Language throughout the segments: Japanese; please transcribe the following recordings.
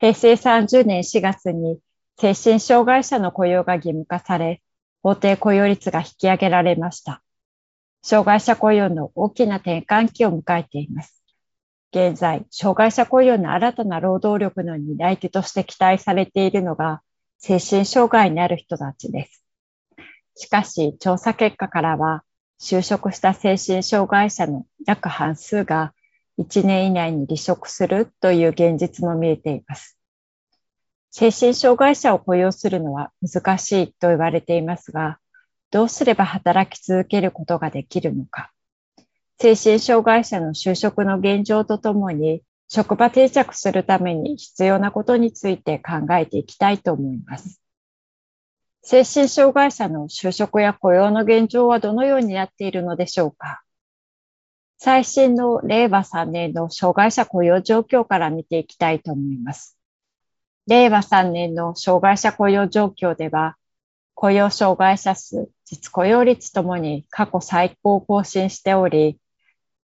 平成30年4月に精神障害者の雇用が義務化され、法定雇用率が引き上げられました。障害者雇用の大きな転換期を迎えています。現在、障害者雇用の新たな労働力の担い手として期待されているのが、精神障害にある人たちです。しかし、調査結果からは、就職した精神障害者の約半数が1年以内に離職するという現実も見えています。精神障害者を雇用するのは難しいと言われていますが、どうすれば働き続けることができるのか。精神障害者の就職の現状とともに、職場定着するために必要なことについて考えていきたいと思います。精神障害者の就職や雇用の現状はどのようになっているのでしょうか最新の令和3年の障害者雇用状況から見ていきたいと思います。令和3年の障害者雇用状況では、雇用障害者数、実雇用率ともに過去最高を更新しており、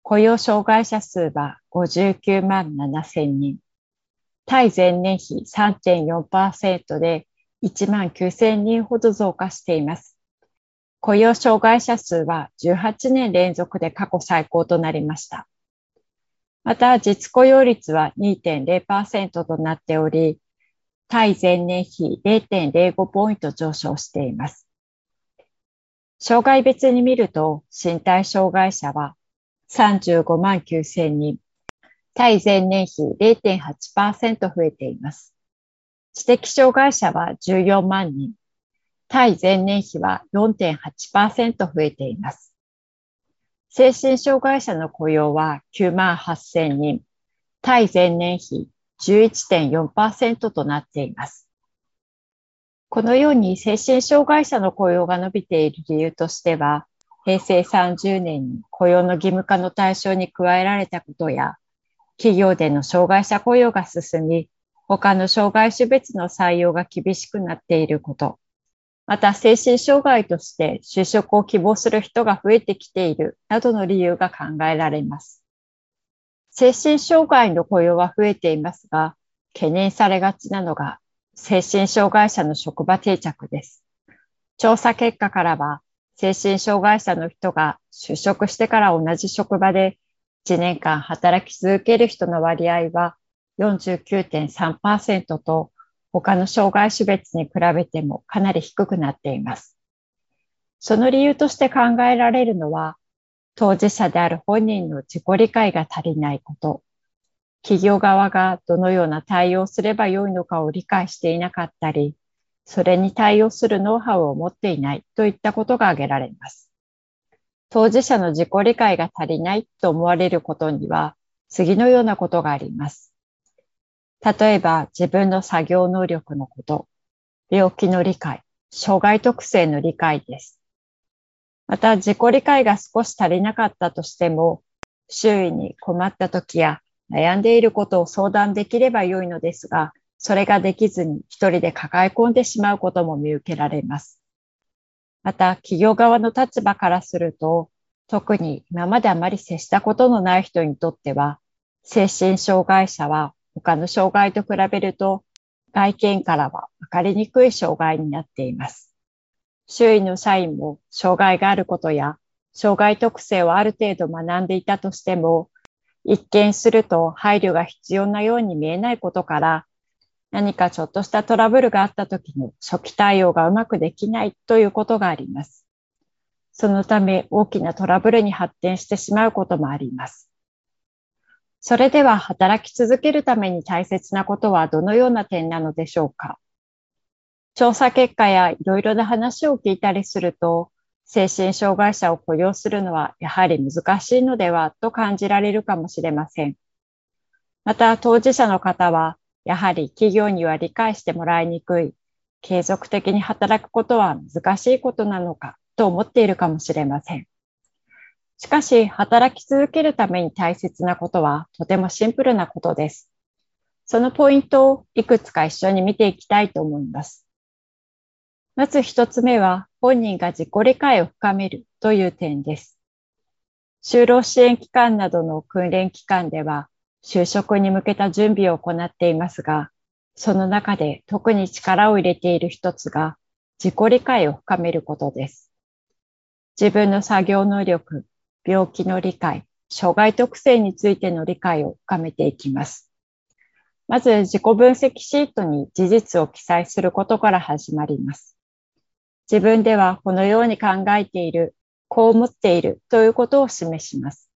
雇用障害者数は59万7千人。対前年比3.4%で1万9千人ほど増加しています。雇用障害者数は18年連続で過去最高となりました。また、実雇用率は2.0%となっており、対前年比0.05ポイント上昇しています。障害別に見ると、身体障害者は35万9千人、対前年比0.8%増えています。知的障害者は14万人、対前年比は4.8%増えています。精神障害者の雇用は9万8000人、対前年比11.4%となっています。このように精神障害者の雇用が伸びている理由としては、平成30年に雇用の義務化の対象に加えられたことや、企業での障害者雇用が進み、他の障害種別の採用が厳しくなっていること、また精神障害として就職を希望する人が増えてきているなどの理由が考えられます。精神障害の雇用は増えていますが、懸念されがちなのが精神障害者の職場定着です。調査結果からは、精神障害者の人が就職してから同じ職場で1年間働き続ける人の割合は49.3%と他の障害種別に比べてもかなり低くなっています。その理由として考えられるのは、当事者である本人の自己理解が足りないこと、企業側がどのような対応すればよいのかを理解していなかったり、それに対応するノウハウを持っていないといったことが挙げられます。当事者の自己理解が足りないと思われることには、次のようなことがあります。例えば自分の作業能力のこと、病気の理解、障害特性の理解です。また自己理解が少し足りなかったとしても、周囲に困った時や悩んでいることを相談できればよいのですが、それができずに一人で抱え込んでしまうことも見受けられます。また企業側の立場からすると、特に今まであまり接したことのない人にとっては、精神障害者は他の障害と比べると外見からは分かりにくい障害になっています。周囲の社員も障害があることや障害特性をある程度学んでいたとしても一見すると配慮が必要なように見えないことから何かちょっとしたトラブルがあった時の初期対応がうまくできないということがあります。そのため大きなトラブルに発展してしまうこともあります。それでは働き続けるために大切なことはどのような点なのでしょうか？調査結果やいろいろな話を聞いたりすると、精神障害者を雇用するのはやはり難しいのではと感じられるかもしれません。また当事者の方はやはり企業には理解してもらいにくい、継続的に働くことは難しいことなのかと思っているかもしれません。しかし、働き続けるために大切なことはとてもシンプルなことです。そのポイントをいくつか一緒に見ていきたいと思います。まず一つ目は、本人が自己理解を深めるという点です。就労支援機関などの訓練機関では、就職に向けた準備を行っていますが、その中で特に力を入れている一つが自己理解を深めることです。自分の作業能力、病気の理解、障害特性についての理解を深めていきます。まず自己分析シートに事実を記載することから始まります。自分ではこのように考えている、こう思っているということを示します。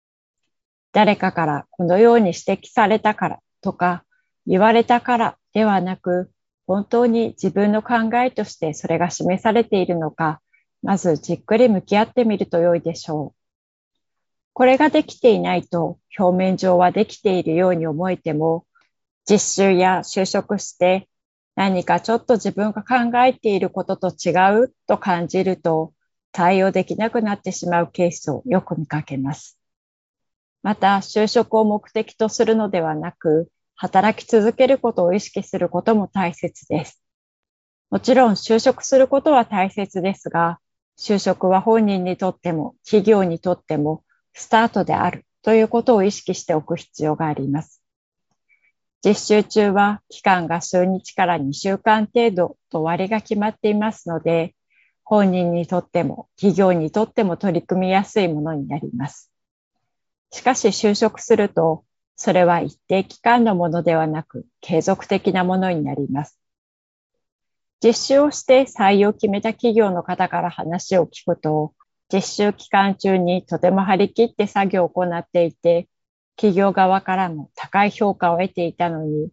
誰かからこのように指摘されたからとか言われたからではなく、本当に自分の考えとしてそれが示されているのか、まずじっくり向き合ってみると良いでしょう。これができていないと表面上はできているように思えても、実習や就職して何かちょっと自分が考えていることと違うと感じると対応できなくなってしまうケースをよく見かけます。また、就職を目的とするのではなく、働き続けることを意識することも大切です。もちろん就職することは大切ですが、就職は本人にとっても企業にとってもスタートであるということを意識しておく必要があります。実習中は期間が数日から2週間程度と割が決まっていますので、本人にとっても企業にとっても取り組みやすいものになります。しかし就職すると、それは一定期間のものではなく、継続的なものになります。実習をして採用を決めた企業の方から話を聞くと、実習期間中にとても張り切って作業を行っていて、企業側からも高い評価を得ていたのに、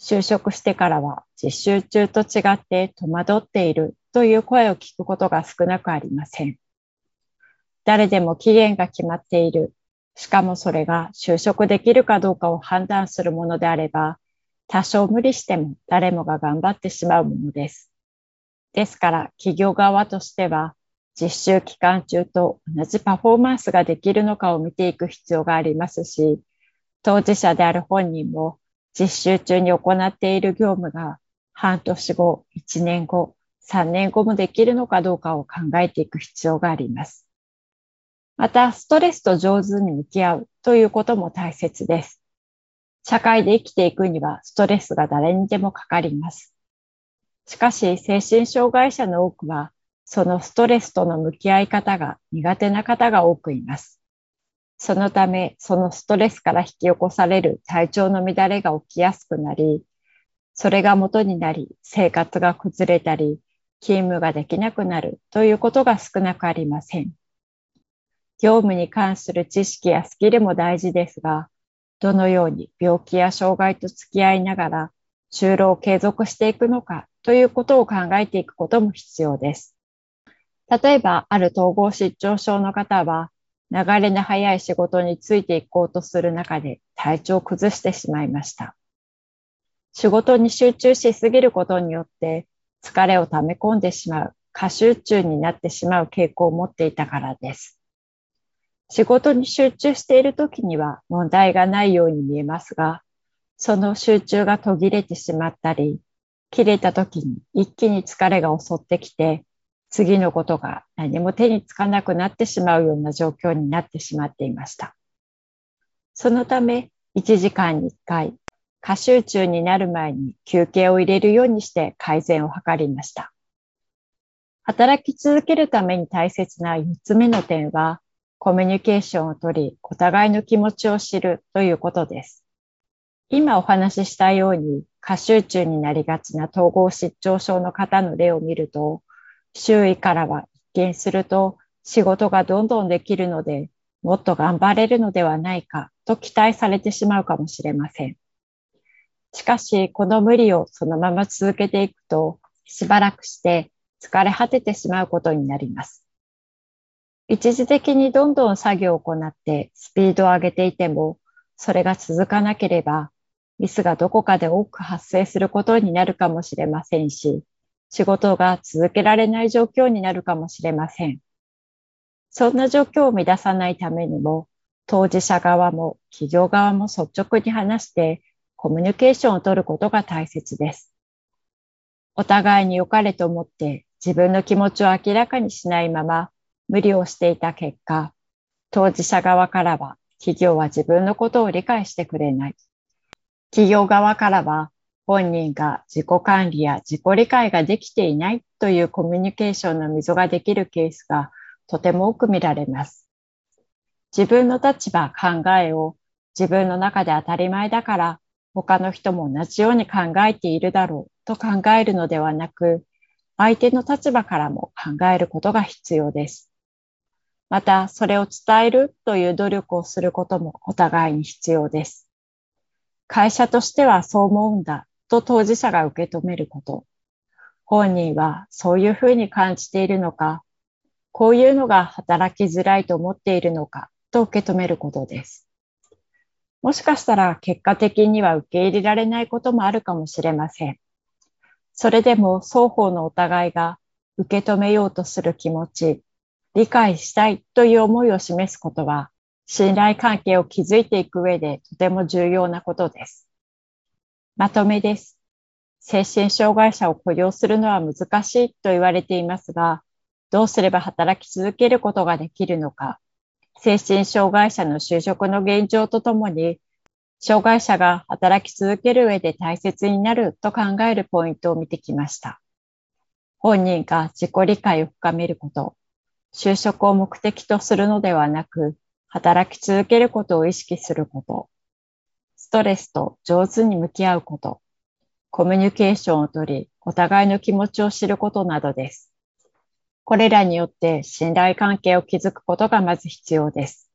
就職してからは実習中と違って戸惑っているという声を聞くことが少なくありません。誰でも期限が決まっているしかもそれが就職できるかどうかを判断するものであれば、多少無理しても誰もが頑張ってしまうものです。ですから企業側としては、実習期間中と同じパフォーマンスができるのかを見ていく必要がありますし、当事者である本人も実習中に行っている業務が半年後、1年後、3年後もできるのかどうかを考えていく必要があります。また、ストレスと上手に向き合うということも大切です。社会で生きていくにはストレスが誰にでもかかります。しかし、精神障害者の多くは、そのストレスとの向き合い方が苦手な方が多くいます。そのため、そのストレスから引き起こされる体調の乱れが起きやすくなり、それが元になり、生活が崩れたり、勤務ができなくなるということが少なくありません。業務に関する知識やスキルも大事ですが、どのように病気や障害と付き合いながら就労を継続していくのかということを考えていくことも必要です。例えば、ある統合失調症の方は、流れの速い仕事についていこうとする中で体調を崩してしまいました。仕事に集中しすぎることによって疲れを溜め込んでしまう、過集中になってしまう傾向を持っていたからです。仕事に集中している時には問題がないように見えますが、その集中が途切れてしまったり、切れた時に一気に疲れが襲ってきて、次のことが何も手につかなくなってしまうような状況になってしまっていました。そのため、1時間に1回、過集中になる前に休憩を入れるようにして改善を図りました。働き続けるために大切な4つ目の点は、コミュニケーションをとり、お互いの気持ちを知るということです。今お話ししたように、過集中になりがちな統合失調症の方の例を見ると、周囲からは一見すると仕事がどんどんできるので、もっと頑張れるのではないかと期待されてしまうかもしれません。しかし、この無理をそのまま続けていくと、しばらくして疲れ果ててしまうことになります。一時的にどんどん作業を行ってスピードを上げていても、それが続かなければ、ミスがどこかで多く発生することになるかもしれませんし、仕事が続けられない状況になるかもしれません。そんな状況を乱さないためにも、当事者側も企業側も率直に話してコミュニケーションを取ることが大切です。お互いに良かれと思って自分の気持ちを明らかにしないまま無理をしていた結果、当事者側からは企業は自分のことを理解してくれない。企業側からは本人が自己管理や自己理解ができていないというコミュニケーションの溝ができるケースがとても多く見られます。自分の立場、考えを自分の中で当たり前だから他の人も同じように考えているだろうと考えるのではなく、相手の立場からも考えることが必要です。また、それを伝えるという努力をすることもお互いに必要です。会社としてはそう思うんだと当事者が受け止めること。本人はそういうふうに感じているのか、こういうのが働きづらいと思っているのかと受け止めることです。もしかしたら結果的には受け入れられないこともあるかもしれません。それでも双方のお互いが受け止めようとする気持ち、理解したいという思いを示すことは、信頼関係を築いていく上でとても重要なことです。まとめです。精神障害者を雇用するのは難しいと言われていますが、どうすれば働き続けることができるのか、精神障害者の就職の現状とともに、障害者が働き続ける上で大切になると考えるポイントを見てきました。本人が自己理解を深めること、就職を目的とするのではなく、働き続けることを意識すること、ストレスと上手に向き合うこと、コミュニケーションをとり、お互いの気持ちを知ることなどです。これらによって信頼関係を築くことがまず必要です。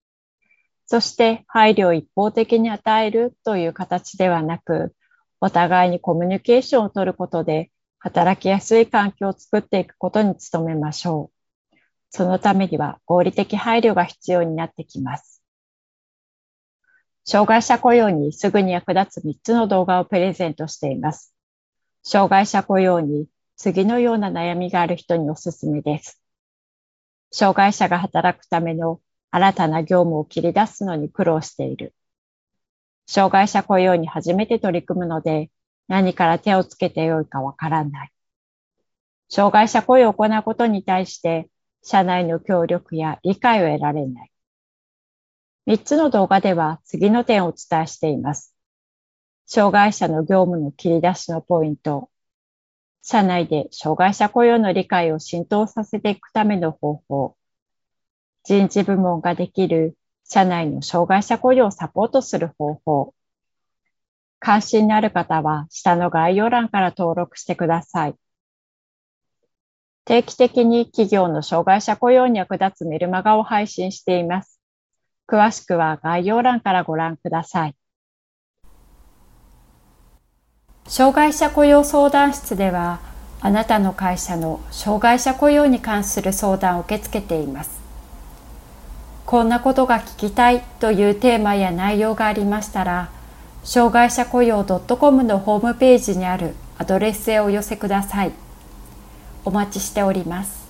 そして配慮を一方的に与えるという形ではなく、お互いにコミュニケーションを取ることで働きやすい環境を作っていくことに努めましょう。そのためには合理的配慮が必要になってきます。障害者雇用にすぐに役立つ3つの動画をプレゼントしています。障害者雇用に次のような悩みがある人におすすめです。障害者が働くための新たな業務を切り出すのに苦労している。障害者雇用に初めて取り組むので何から手をつけてよいかわからない。障害者雇用を行うことに対して社内の協力や理解を得られない。3つの動画では次の点をお伝えしています。障害者の業務の切り出しのポイント、社内で障害者雇用の理解を浸透させていくための方法、人事部門ができる社内の障害者雇用をサポートする方法、関心のある方は下の概要欄から登録してください。定期的に企業の障害者雇用に役立つメルマガを配信しています。詳しくは概要欄からご覧ください。障害者雇用相談室ではあなたの会社の障害者雇用に関する相談を受け付けています。こんなことが聞きたいというテーマや内容がありましたら障害者雇用 .com のホームページにあるアドレスへお寄せください。お待ちしております。